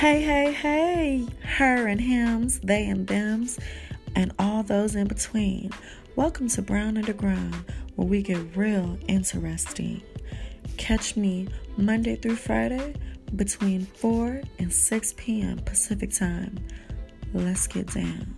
Hey, hey, hey, her and hims, they and thems, and all those in between. Welcome to Brown Underground, where we get real interesting. Catch me Monday through Friday between 4 and 6 p.m. Pacific Time. Let's get down.